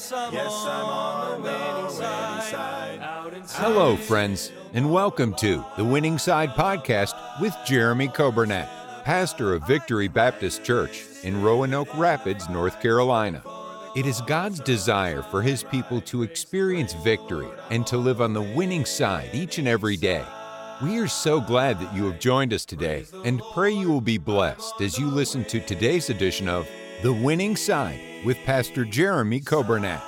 Yes, I'm, yes, I'm on the winning side. Hello, friends, and welcome to the Winning Side Podcast with Jeremy Coburnett, pastor of Victory Baptist Church in Roanoke Rapids, North Carolina. It is God's desire for His people to experience victory and to live on the winning side each and every day. We are so glad that you have joined us today and pray you will be blessed as you listen to today's edition of The Winning Side with Pastor Jeremy Coburnett.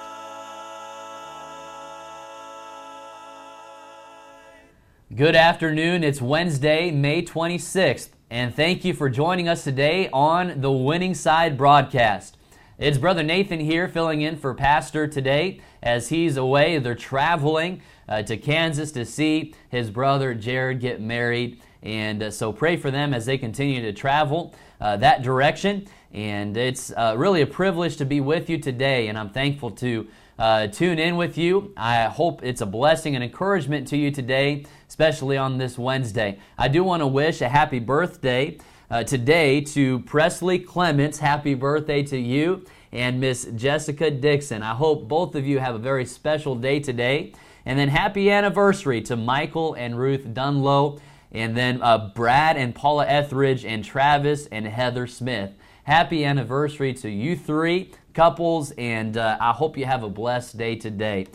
Good afternoon. It's Wednesday, May 26th, and thank you for joining us today on the Winning Side broadcast. It's Brother Nathan here filling in for Pastor today as he's away. They're traveling uh, to Kansas to see his brother Jared get married. And uh, so pray for them as they continue to travel uh, that direction. And it's uh, really a privilege to be with you today, and I'm thankful to uh, tune in with you. I hope it's a blessing and encouragement to you today, especially on this Wednesday. I do want to wish a happy birthday uh, today to Presley Clements. Happy birthday to you and Miss Jessica Dixon. I hope both of you have a very special day today. And then happy anniversary to Michael and Ruth Dunlow. And then uh, Brad and Paula Etheridge and Travis and Heather Smith. Happy anniversary to you three couples, and uh, I hope you have a blessed day today.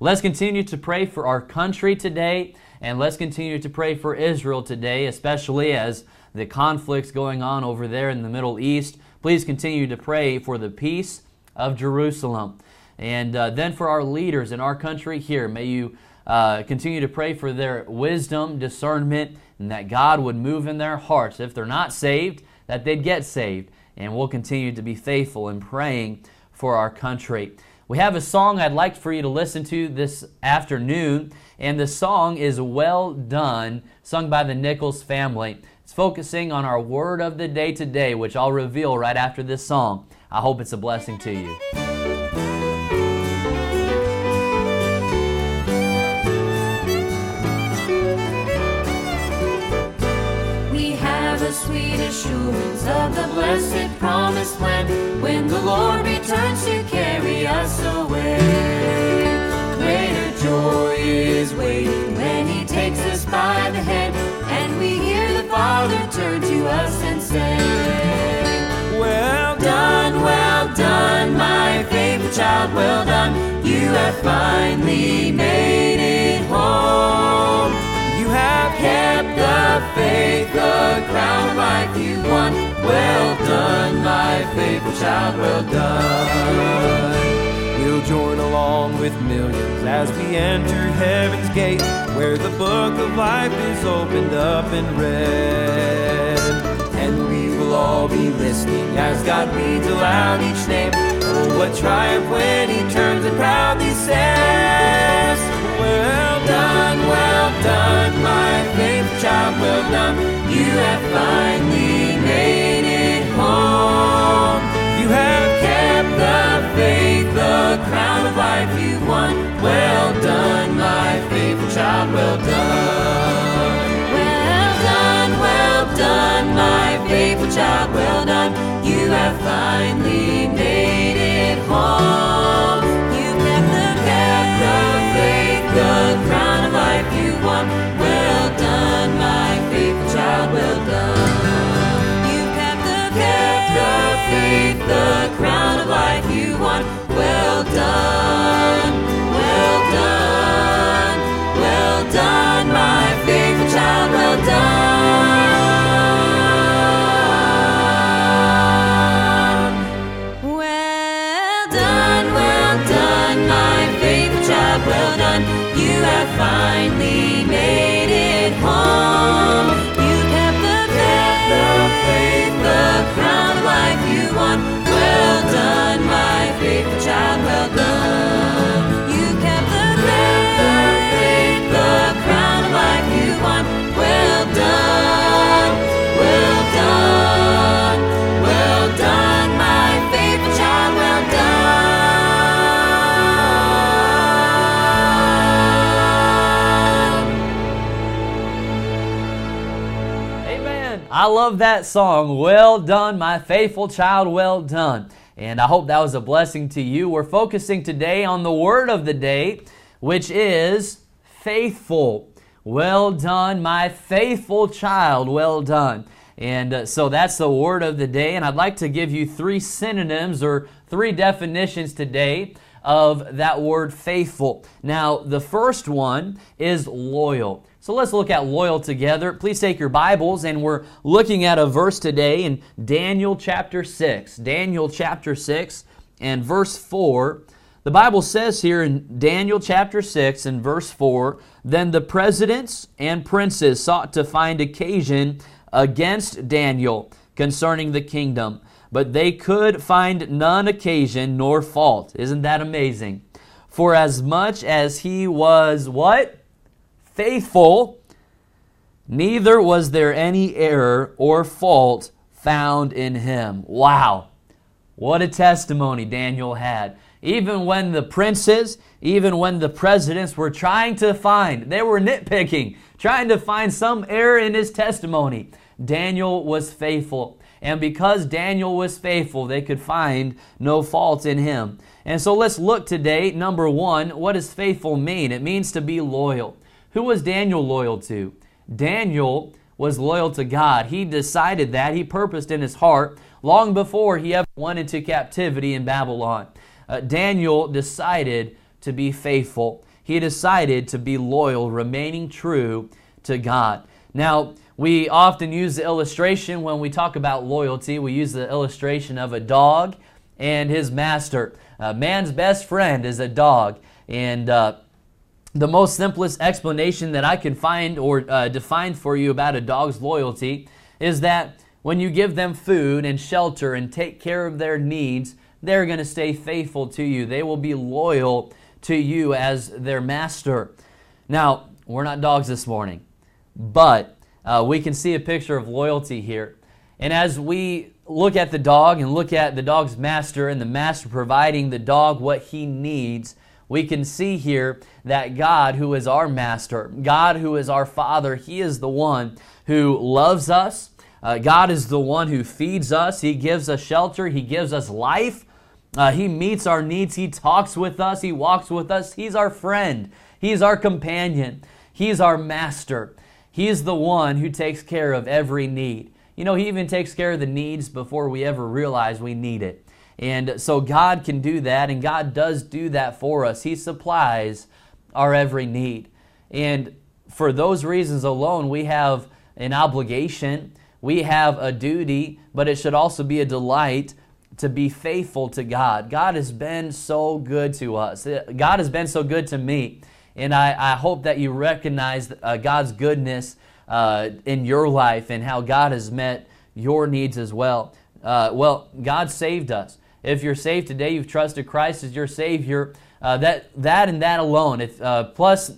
Let's continue to pray for our country today, and let's continue to pray for Israel today, especially as the conflicts going on over there in the Middle East. Please continue to pray for the peace of Jerusalem. And uh, then for our leaders in our country here, may you uh, continue to pray for their wisdom, discernment, and that God would move in their hearts. If they're not saved, that they'd get saved. And we'll continue to be faithful in praying for our country. We have a song I'd like for you to listen to this afternoon, and the song is Well Done, sung by the Nichols family. It's focusing on our word of the day today, which I'll reveal right after this song. I hope it's a blessing to you. Sweet assurance of the blessed promised land when the Lord returns to carry us away. Greater joy is waiting when He takes us by the hand and we hear the Father turn to us and say, Well done, well done, my faithful child, well done. You have finally crown of life you won. Well done, my faithful child, well done. We'll join along with millions as we enter heaven's gate, where the book of life is opened up and read. And we will all be listening as God reads aloud each name. Oh, what triumph when He turns child, well done. You have finally made I love that song. Well done, my faithful child, well done. And I hope that was a blessing to you. We're focusing today on the word of the day, which is faithful. Well done, my faithful child. Well done. And uh, so that's the word of the day. And I'd like to give you three synonyms or three definitions today of that word faithful. Now, the first one is loyal. So let's look at loyal together. Please take your Bibles, and we're looking at a verse today in Daniel chapter 6. Daniel chapter 6 and verse 4. The Bible says here in Daniel chapter 6 and verse 4 Then the presidents and princes sought to find occasion against Daniel concerning the kingdom, but they could find none occasion nor fault. Isn't that amazing? For as much as he was what? Faithful, neither was there any error or fault found in him. Wow. What a testimony Daniel had. Even when the princes, even when the presidents were trying to find, they were nitpicking, trying to find some error in his testimony, Daniel was faithful. And because Daniel was faithful, they could find no fault in him. And so let's look today. Number one, what does faithful mean? It means to be loyal. Who was Daniel loyal to? Daniel was loyal to God. He decided that. He purposed in his heart long before he ever went into captivity in Babylon uh, Daniel decided to be faithful. He decided to be loyal, remaining true to God. Now, we often use the illustration when we talk about loyalty. We use the illustration of a dog and his master. Uh, man's best friend is a dog. And uh, the most simplest explanation that I can find or uh, define for you about a dog's loyalty is that when you give them food and shelter and take care of their needs, they're going to stay faithful to you. They will be loyal to you as their master. Now, we're not dogs this morning, but uh, we can see a picture of loyalty here. And as we look at the dog and look at the dog's master and the master providing the dog what he needs, we can see here that God, who is our master, God, who is our father, he is the one who loves us. Uh, God is the one who feeds us. He gives us shelter. He gives us life. Uh, he meets our needs. He talks with us. He walks with us. He's our friend. He's our companion. He's our master. He's the one who takes care of every need. You know, He even takes care of the needs before we ever realize we need it. And so God can do that, and God does do that for us. He supplies our every need. And for those reasons alone, we have an obligation, we have a duty, but it should also be a delight to be faithful to God. God has been so good to us. Uh, God has been so good to me. And I, I hope that you recognize uh, God's goodness uh, in your life and how God has met your needs as well. Uh, well, God saved us. If you're saved today, you've trusted Christ as your Savior. Uh, that that and that alone, if uh, plus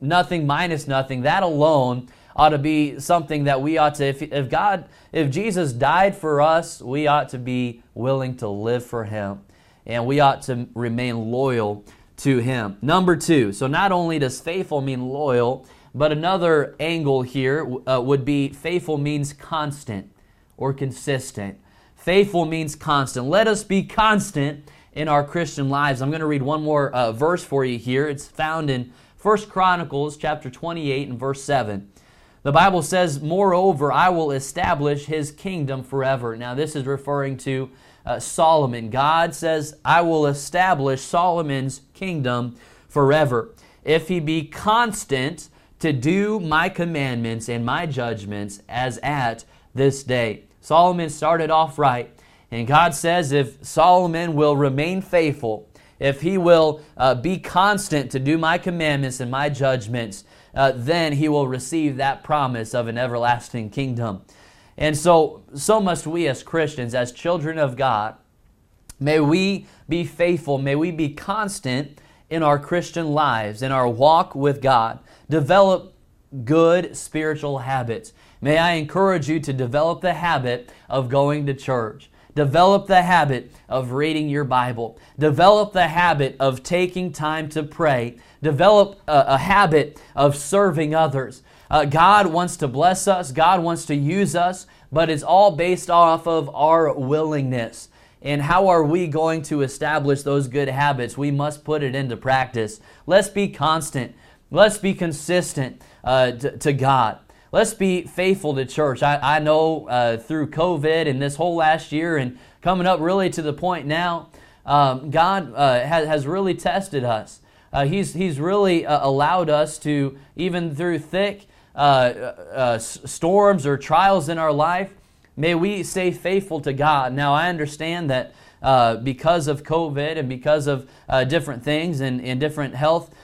nothing minus nothing, that alone ought to be something that we ought to, if, if God, if Jesus died for us, we ought to be willing to live for Him. And we ought to remain loyal to Him. Number two, so not only does faithful mean loyal, but another angle here uh, would be faithful means constant or consistent. Faithful means constant. Let us be constant in our Christian lives. I'm going to read one more uh, verse for you here. It's found in First Chronicles chapter 28 and verse 7. The Bible says, Moreover, I will establish his kingdom forever. Now, this is referring to uh, Solomon. God says, I will establish Solomon's kingdom forever. If he be constant to do my commandments and my judgments as at this day. Solomon started off right. And God says, if Solomon will remain faithful, if he will uh, be constant to do my commandments and my judgments, uh, then he will receive that promise of an everlasting kingdom. And so, so must we as Christians, as children of God, may we be faithful, may we be constant in our Christian lives, in our walk with God. Develop good spiritual habits. May I encourage you to develop the habit of going to church. Develop the habit of reading your Bible. Develop the habit of taking time to pray. Develop a, a habit of serving others. Uh, God wants to bless us, God wants to use us, but it's all based off of our willingness. and how are we going to establish those good habits? We must put it into practice. Let's be constant. Let's be consistent uh, to, to, God. Let's be faithful to church. I, I know uh, through COVID and this whole last year and coming up really to the point now, um, God uh, has, has really tested us. Uh, he's, he's really uh, allowed us to, even through thick uh, uh, storms or trials in our life, may we stay faithful to God. Now, I understand that uh, because of COVID and because of different things and, and different health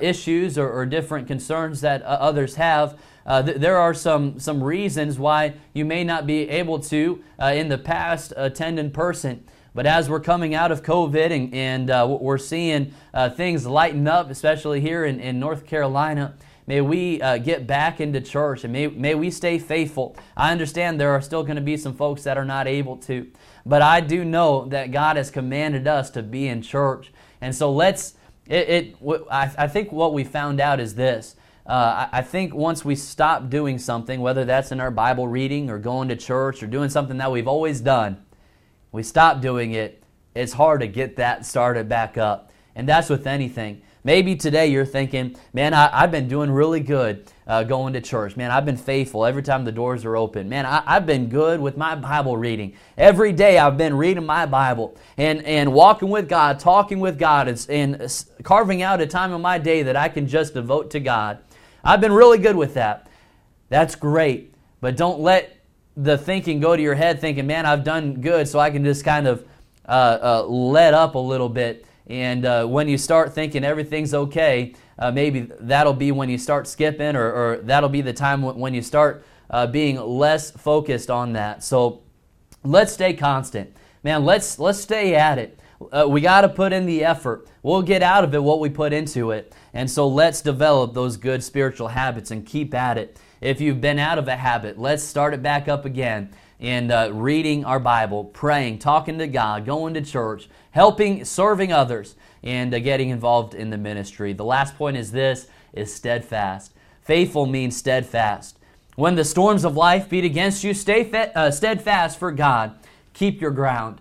issues or, or, different concerns that others have, uh, th- there are some, some reasons why you may not be able to, uh, in the past, attend in person. But as we're coming out of COVID and, and uh, we're seeing uh, things lighten up, especially here in, in North Carolina, may we uh, get back into church and may, may we stay faithful. I understand there are still going to be some folks that are not able to, but I do know that God has commanded us to be in church. And so let's, it, it I, I think what we found out is this. Uh, I, I think once we stop doing something, whether that's in our Bible reading or going to church or doing something that we've always done, we stop doing it, it's hard to get that started back up. And that's with anything. Maybe today you're thinking, man, I, have been doing really good uh, going to church. Man, I've been faithful every time the doors are open. Man, I, have been good with my Bible reading. Every day I've been reading my Bible and, and walking with God, talking with God, and, and carving out a time in my day that I can just devote to God. I've been really good with that. That's great. But don't let the thinking go to your head thinking, man, I've done good, so I can just kind of uh, uh, let up a little bit. And uh, when you start thinking everything's okay, uh, maybe that'll be when you start skipping, or, or that'll be the time when you start uh, being less focused on that. So let's stay constant. Man, let's, let's stay at it. Uh, we got to put in the effort. We'll get out of it what we put into it. And so let's develop those good spiritual habits and keep at it. If you've been out of a habit, let's start it back up again in uh, reading our Bible, praying, talking to God, going to church, helping, serving others, and uh, getting involved in the ministry. The last point is this is steadfast. Faithful means steadfast. When the storms of life beat against you, stay uh, steadfast for God. Keep your ground.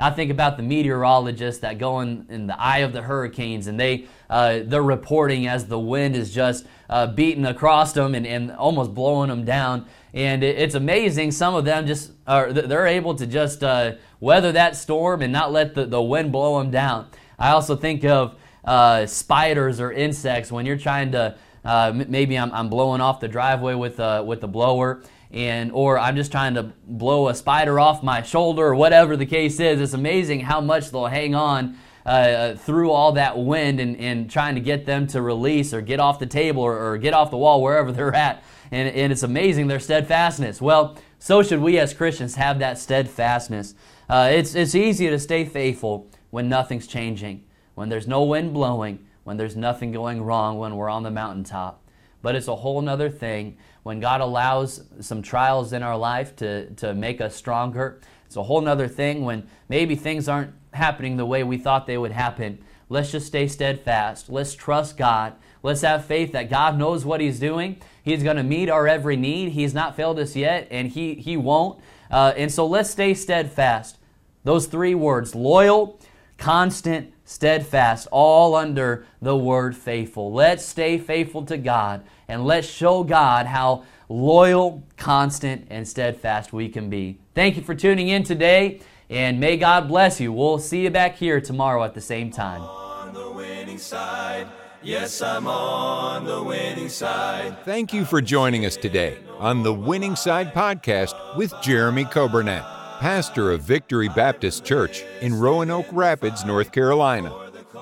I think about the meteorologists that go in, in the eye of the hurricanes and they, uh, they're reporting as the wind is just uh, beating across them and, and almost blowing them down. And it's amazing. Some of them just are, they're able to just uh, weather that storm and not let the, the wind blow them down. I also think of uh, spiders or insects when you're trying to, uh, maybe I'm, I'm blowing off the driveway with, a, with the blower and or I'm just trying to blow a spider off my shoulder or whatever the case is. It's amazing how much they'll hang on uh, through all that wind and, and trying to get them to release or get off the table or, or get off the wall wherever they're at. And, and it's amazing their steadfastness. Well, so should we as Christians have that steadfastness. Uh, it's, it's easy to stay faithful when nothing's changing, when there's no wind blowing, when there's nothing going wrong, when we're on the mountaintop. But it's a whole nother thing when God allows some trials in our life to, to make us stronger. It's a whole nother thing when maybe things aren't happening the way we thought they would happen. Let's just stay steadfast. Let's trust God. Let's have faith that God knows what He's doing. He's going to meet our every need. He's not failed us yet, and He, he won't. Uh, and so let's stay steadfast. Those three words loyal, constant, steadfast, all under the word faithful. Let's stay faithful to God and let's show God how loyal, constant, and steadfast we can be. Thank you for tuning in today, and may God bless you. We'll see you back here tomorrow at the same time. On the winning side. Yes, I'm on the winning side. Thank you for joining us today on the Winning Side podcast with Jeremy Coburnett pastor of Victory Baptist Church in Roanoke Rapids, North Carolina.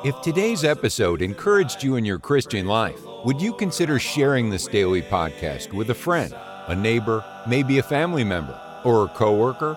If today's episode encouraged you in your Christian life, would you consider sharing this daily podcast with a friend, a neighbor, maybe a family member, or a coworker?